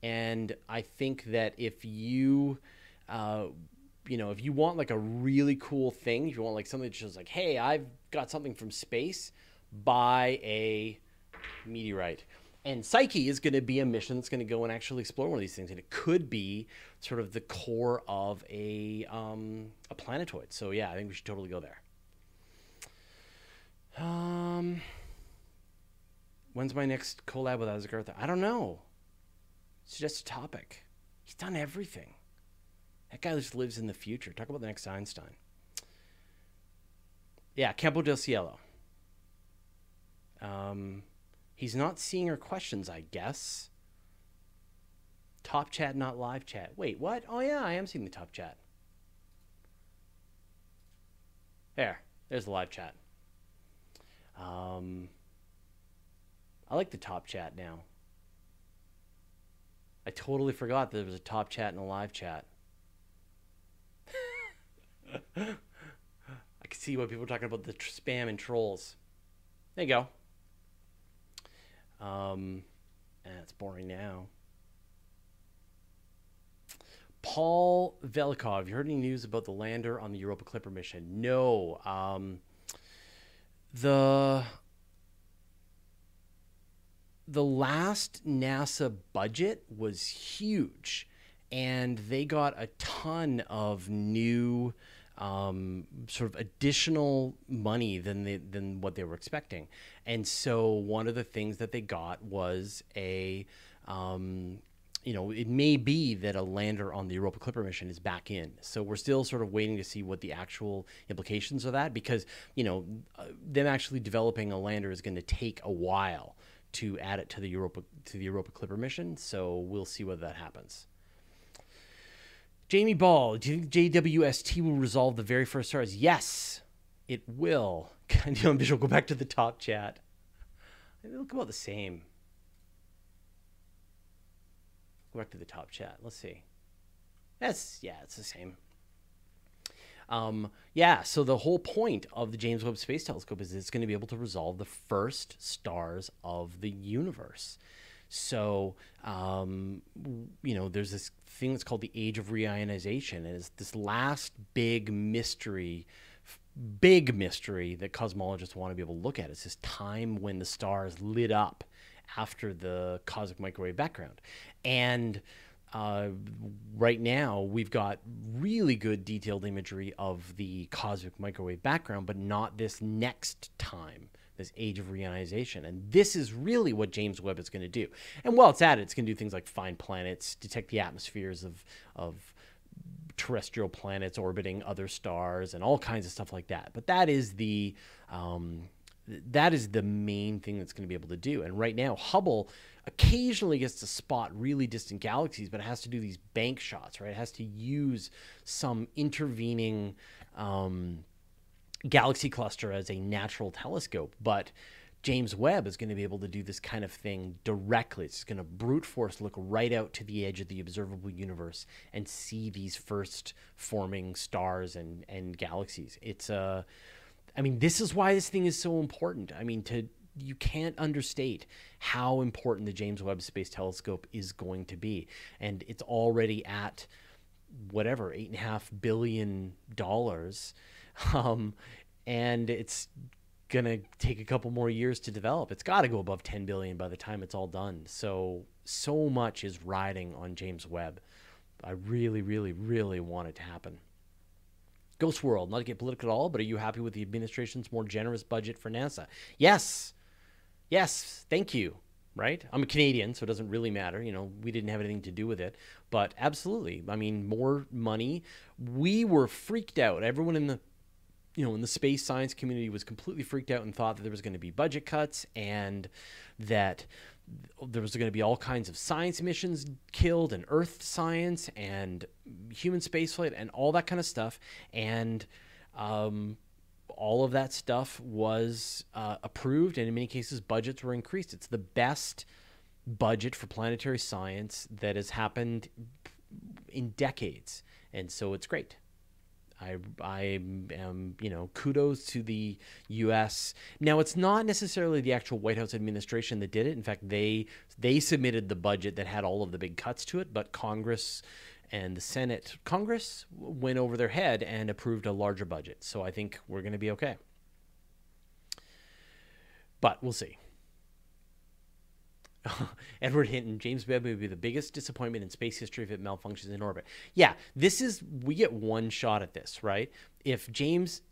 And I think that if you, uh, you know, if you want like a really cool thing, if you want like something that shows like, hey, I've got something from space, buy a meteorite. And Psyche is going to be a mission that's going to go and actually explore one of these things, and it could be sort of the core of a um, a planetoid. So yeah, I think we should totally go there. Um, when's my next collab with Isaac Arthur? I don't know. Suggest a topic. He's done everything. That guy just lives in the future. Talk about the next Einstein. Yeah, Campo del Cielo. Um, he's not seeing her questions, I guess. Top chat, not live chat. Wait, what? Oh, yeah, I am seeing the top chat. There, there's the live chat. Um, I like the top chat now. I totally forgot there was a top chat and a live chat. I can see why people are talking about the tr- spam and trolls. There you go. Um, that's boring now. Paul Velikov, have you heard any news about the lander on the Europa Clipper mission? No. Um, the the last NASA budget was huge, and they got a ton of new um, sort of additional money than they, than what they were expecting. And so one of the things that they got was a um, you know, it may be that a lander on the Europa Clipper mission is back in. So we're still sort of waiting to see what the actual implications of that, because you know, uh, them actually developing a lander is going to take a while to add it to the Europa to the Europa Clipper mission. So we'll see whether that happens. Jamie Ball, do you think JWST will resolve the very first stars? Yes, it will. Can you visual? Go back to the top chat. They look about the same. Go back to the top chat. Let's see. That's yeah, it's the same. Um, yeah, so the whole point of the James Webb Space Telescope is it's going to be able to resolve the first stars of the universe. So, um, you know, there's this thing that's called the age of reionization, and it's this last big mystery, big mystery that cosmologists want to be able to look at. It's this time when the stars lit up after the cosmic microwave background. And uh, right now, we've got really good detailed imagery of the cosmic microwave background, but not this next time, this age of reionization. And this is really what James Webb is going to do. And while it's at it, it's going to do things like find planets, detect the atmospheres of, of terrestrial planets orbiting other stars, and all kinds of stuff like that. But that is the um, that is the main thing that's going to be able to do. And right now, Hubble occasionally gets to spot really distant galaxies, but it has to do these bank shots, right? It has to use some intervening um, galaxy cluster as a natural telescope. But James Webb is going to be able to do this kind of thing directly. It's going to brute force look right out to the edge of the observable universe and see these first forming stars and, and galaxies. It's a uh, I mean, this is why this thing is so important. I mean, to you can't understate how important the James Webb Space Telescope is going to be, and it's already at whatever eight and a half billion dollars, um, and it's gonna take a couple more years to develop. It's got to go above ten billion by the time it's all done. So so much is riding on James Webb. I really, really, really want it to happen. Ghost World, not to get political at all, but are you happy with the administration's more generous budget for NASA? Yes. Yes. Thank you. Right? I'm a Canadian, so it doesn't really matter. You know, we didn't have anything to do with it. But absolutely. I mean, more money. We were freaked out. Everyone in the you know, in the space science community was completely freaked out and thought that there was going to be budget cuts and that there was going to be all kinds of science missions killed and earth science and human spaceflight and all that kind of stuff and um, all of that stuff was uh, approved and in many cases budgets were increased. It's the best budget for planetary science that has happened in decades and so it's great I, I am, you know, kudos to the U.S. Now, it's not necessarily the actual White House administration that did it. In fact, they they submitted the budget that had all of the big cuts to it, but Congress and the Senate, Congress went over their head and approved a larger budget. So I think we're going to be okay. But we'll see. Edward Hinton, James Webb would be the biggest disappointment in space history if it malfunctions in orbit. Yeah, this is we get one shot at this, right? If James,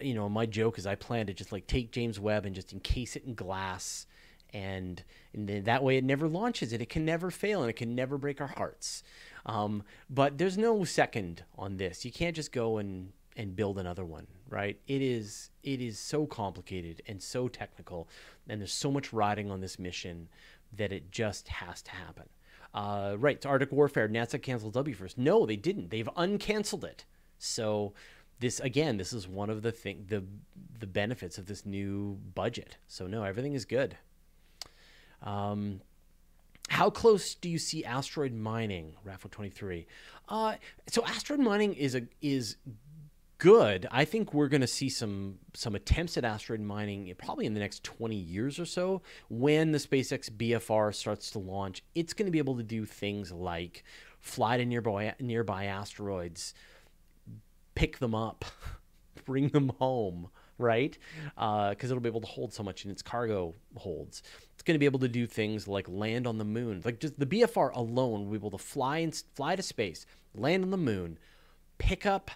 you know, my joke is I plan to just like take James Webb and just encase it in glass, and and then that way it never launches and it can never fail and it can never break our hearts. Um, but there's no second on this. You can't just go and and build another one, right? It is it is so complicated and so technical, and there's so much riding on this mission that it just has to happen. Uh, right, to Arctic Warfare, NASA canceled WFIRST. No, they didn't. They've uncanceled it. So this again, this is one of the thing the the benefits of this new budget. So no, everything is good. Um, how close do you see asteroid mining, Raffle twenty three? Uh, so asteroid mining is a is good. I think we're going to see some some attempts at asteroid mining probably in the next 20 years or so when the SpaceX BFR starts to launch. It's going to be able to do things like fly to nearby nearby asteroids, pick them up, bring them home, right? Because uh, it'll be able to hold so much in its cargo holds. It's going to be able to do things like land on the moon. Like just the BFR alone will be able to fly and fly to space, land on the moon, pick up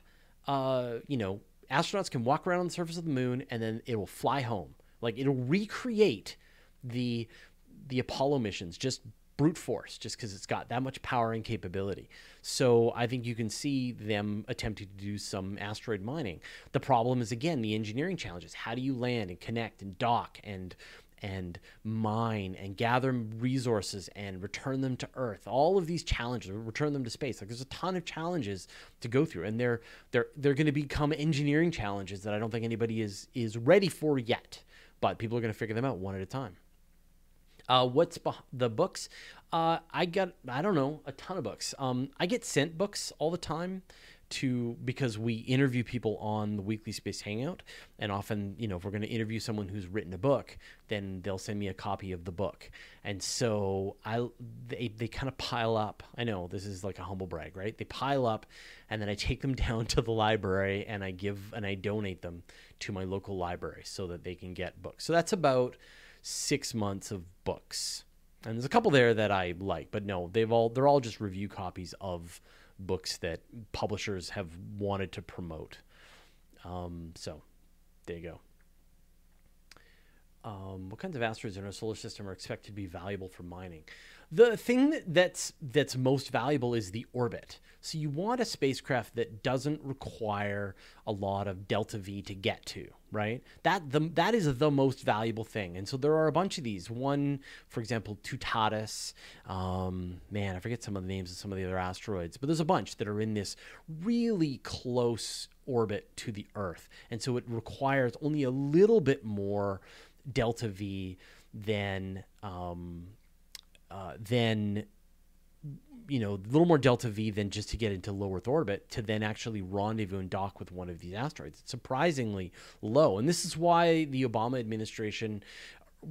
uh, you know, astronauts can walk around on the surface of the moon and then it will fly home. Like it'll recreate the the Apollo missions just brute force just because it's got that much power and capability. So I think you can see them attempting to do some asteroid mining. The problem is again the engineering challenges. How do you land and connect and dock and and mine and gather resources and return them to Earth. All of these challenges, return them to space. Like there's a ton of challenges to go through, and they're they're they're going to become engineering challenges that I don't think anybody is is ready for yet. But people are going to figure them out one at a time. Uh, what's beh- the books? Uh, I got I don't know a ton of books. Um, I get sent books all the time to because we interview people on the weekly space hangout and often you know if we're going to interview someone who's written a book then they'll send me a copy of the book. And so i they, they kind of pile up. I know this is like a humble brag right? They pile up and then i take them down to the library and i give and i donate them to my local library so that they can get books. So that's about six months of books. And there's a couple there that i like but no they've all they're all just review copies of books that publishers have wanted to promote. Um, so there you go. Um, what kinds of asteroids in our solar system are expected to be valuable for mining? The thing that's that's most valuable is the orbit. So you want a spacecraft that doesn't require a lot of delta V to get to, right? That the that is the most valuable thing. And so there are a bunch of these. One, for example, Toutatis. Um, man, I forget some of the names of some of the other asteroids, but there's a bunch that are in this really close orbit to the Earth, and so it requires only a little bit more delta V than um, uh, then you know a little more delta v than just to get into low earth orbit to then actually rendezvous and dock with one of these asteroids. It's surprisingly low. And this is why the obama administration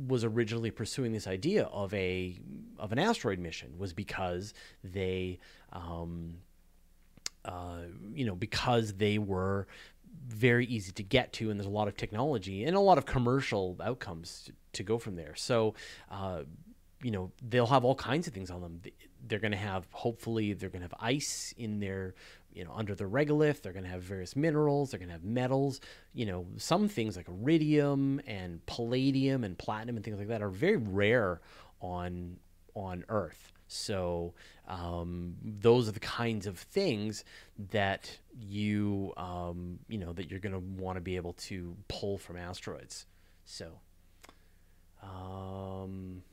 was originally pursuing this idea of a of an asteroid mission was because they um, uh, you know because they were very easy to get to and there's a lot of technology and a lot of commercial outcomes to, to go from there. So uh, you know they'll have all kinds of things on them. They're going to have hopefully they're going to have ice in their you know under the regolith. They're going to have various minerals. They're going to have metals. You know some things like iridium and palladium and platinum and things like that are very rare on on earth. So um, those are the kinds of things that you um, you know that you're going to want to be able to pull from asteroids. So um,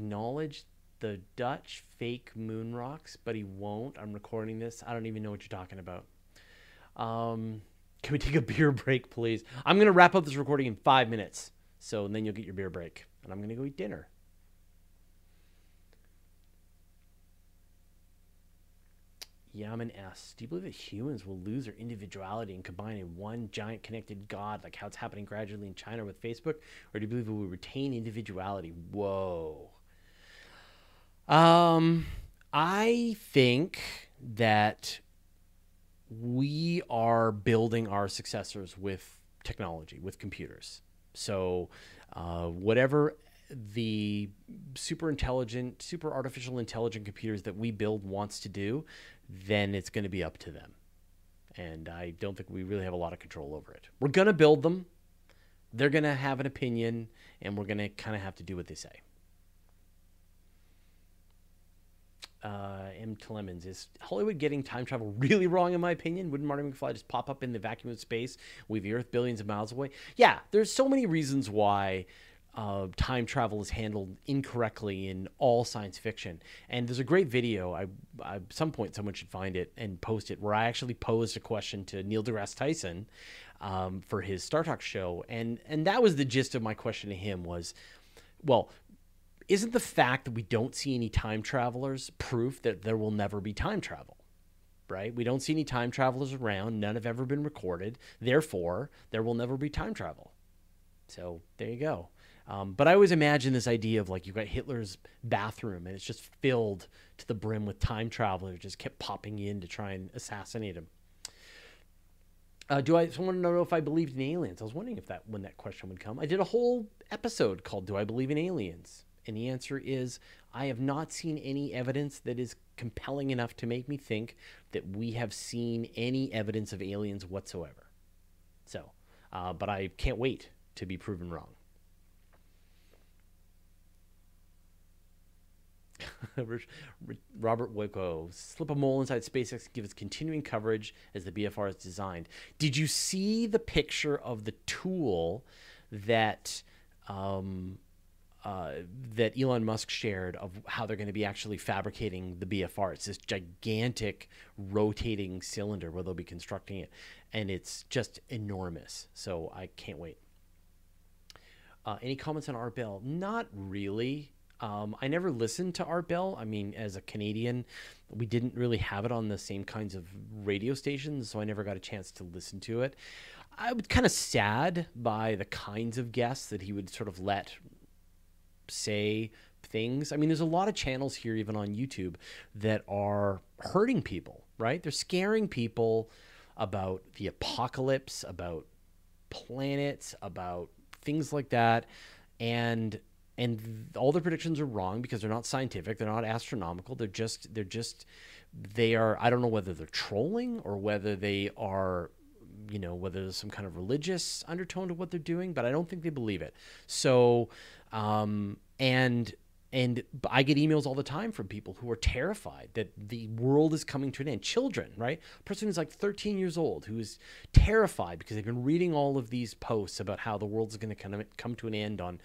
acknowledge the Dutch fake moon rocks, but he won't. I'm recording this. I don't even know what you're talking about. Um, can we take a beer break, please? I'm going to wrap up this recording in five minutes. So then you'll get your beer break. And I'm going to go eat dinner. Yaman asks, Do you believe that humans will lose their individuality and combine in one giant connected God, like how it's happening gradually in China with Facebook? Or do you believe we will retain individuality? Whoa. Um, I think that we are building our successors with technology, with computers. So, uh, whatever the super intelligent, super artificial intelligent computers that we build wants to do, then it's going to be up to them. And I don't think we really have a lot of control over it. We're going to build them. They're going to have an opinion, and we're going to kind of have to do what they say. Uh, M. Clemens is Hollywood getting time travel really wrong, in my opinion? Wouldn't Marty McFly just pop up in the vacuum of space, with the Earth billions of miles away? Yeah, there's so many reasons why uh, time travel is handled incorrectly in all science fiction. And there's a great video. I, I, at some point, someone should find it and post it, where I actually posed a question to Neil deGrasse Tyson um, for his Star Talk show, and and that was the gist of my question to him was, well, isn't the fact that we don't see any time travelers proof that there will never be time travel? Right? We don't see any time travelers around. None have ever been recorded. Therefore, there will never be time travel. So there you go. Um, but I always imagine this idea of like you've got Hitler's bathroom and it's just filled to the brim with time travelers, just kept popping in to try and assassinate him. Uh, do I someone know if I believed in aliens? I was wondering if that when that question would come. I did a whole episode called "Do I Believe in Aliens?" And the answer is I have not seen any evidence that is compelling enough to make me think that we have seen any evidence of aliens whatsoever. So, uh, but I can't wait to be proven wrong. Robert Wico, slip a mole inside SpaceX gives continuing coverage as the BFR is designed. Did you see the picture of the tool that um, uh, that Elon Musk shared of how they're going to be actually fabricating the BFR. It's this gigantic rotating cylinder where they'll be constructing it, and it's just enormous. So I can't wait. Uh, any comments on Art Bell? Not really. Um, I never listened to Art Bell. I mean, as a Canadian, we didn't really have it on the same kinds of radio stations, so I never got a chance to listen to it. I was kind of sad by the kinds of guests that he would sort of let say things. I mean, there's a lot of channels here, even on YouTube, that are hurting people, right? They're scaring people about the apocalypse, about planets, about things like that. And and all their predictions are wrong because they're not scientific, they're not astronomical. They're just they're just they are I don't know whether they're trolling or whether they are you know whether there's some kind of religious undertone to what they're doing, but I don't think they believe it. So um, and and I get emails all the time from people who are terrified that the world is coming to an end. Children, right? A person who's like 13 years old who is terrified because they've been reading all of these posts about how the world is going to come to an end on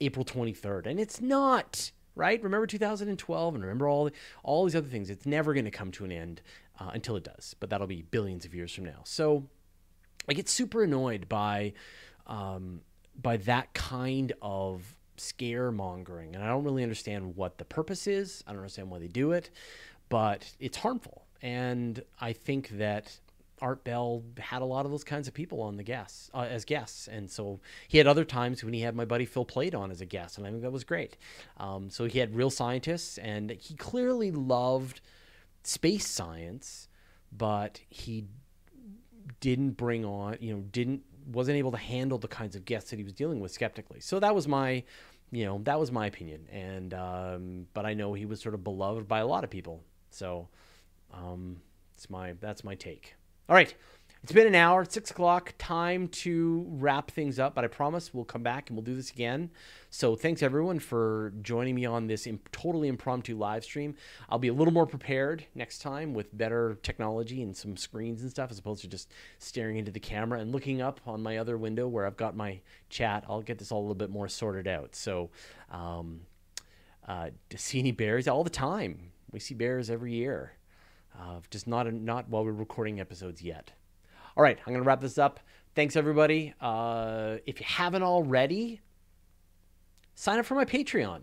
April 23rd, and it's not. Right? Remember 2012, and remember all all these other things. It's never going to come to an end uh, until it does, but that'll be billions of years from now. So, I get super annoyed by um, by that kind of scaremongering, and I don't really understand what the purpose is. I don't understand why they do it, but it's harmful. And I think that Art Bell had a lot of those kinds of people on the guests uh, as guests, and so he had other times when he had my buddy Phil Plait on as a guest, and I think that was great. Um, so he had real scientists, and he clearly loved space science, but he didn't bring on, you know, didn't wasn't able to handle the kinds of guests that he was dealing with skeptically. So that was my you know, that was my opinion. And um, but I know he was sort of beloved by a lot of people. So um, it's my that's my take. All right. It's been an hour, six o'clock. Time to wrap things up, but I promise we'll come back and we'll do this again. So thanks everyone for joining me on this imp- totally impromptu live stream. I'll be a little more prepared next time with better technology and some screens and stuff, as opposed to just staring into the camera and looking up on my other window where I've got my chat. I'll get this all a little bit more sorted out. So, um, uh, to see any bears all the time. We see bears every year. Uh, just not not while we're recording episodes yet. All right, I'm going to wrap this up. Thanks, everybody. Uh, if you haven't already, sign up for my Patreon.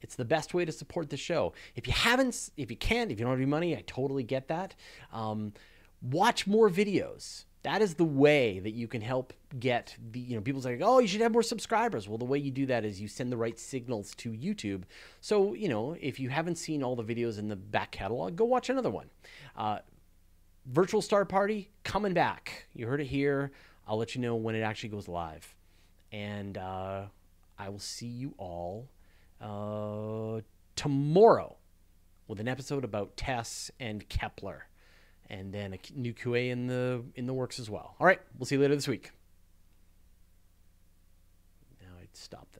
It's the best way to support the show. If you haven't, if you can't, if you don't have any money, I totally get that. Um, watch more videos. That is the way that you can help get the, you know, people say, oh, you should have more subscribers. Well, the way you do that is you send the right signals to YouTube. So, you know, if you haven't seen all the videos in the back catalog, go watch another one. Uh, virtual star party coming back. You heard it here. I'll let you know when it actually goes live. And uh, I will see you all uh, tomorrow with an episode about Tess and Kepler, and then a new QA in the in the works as well. All right, we'll see you later this week. Now I'd stop.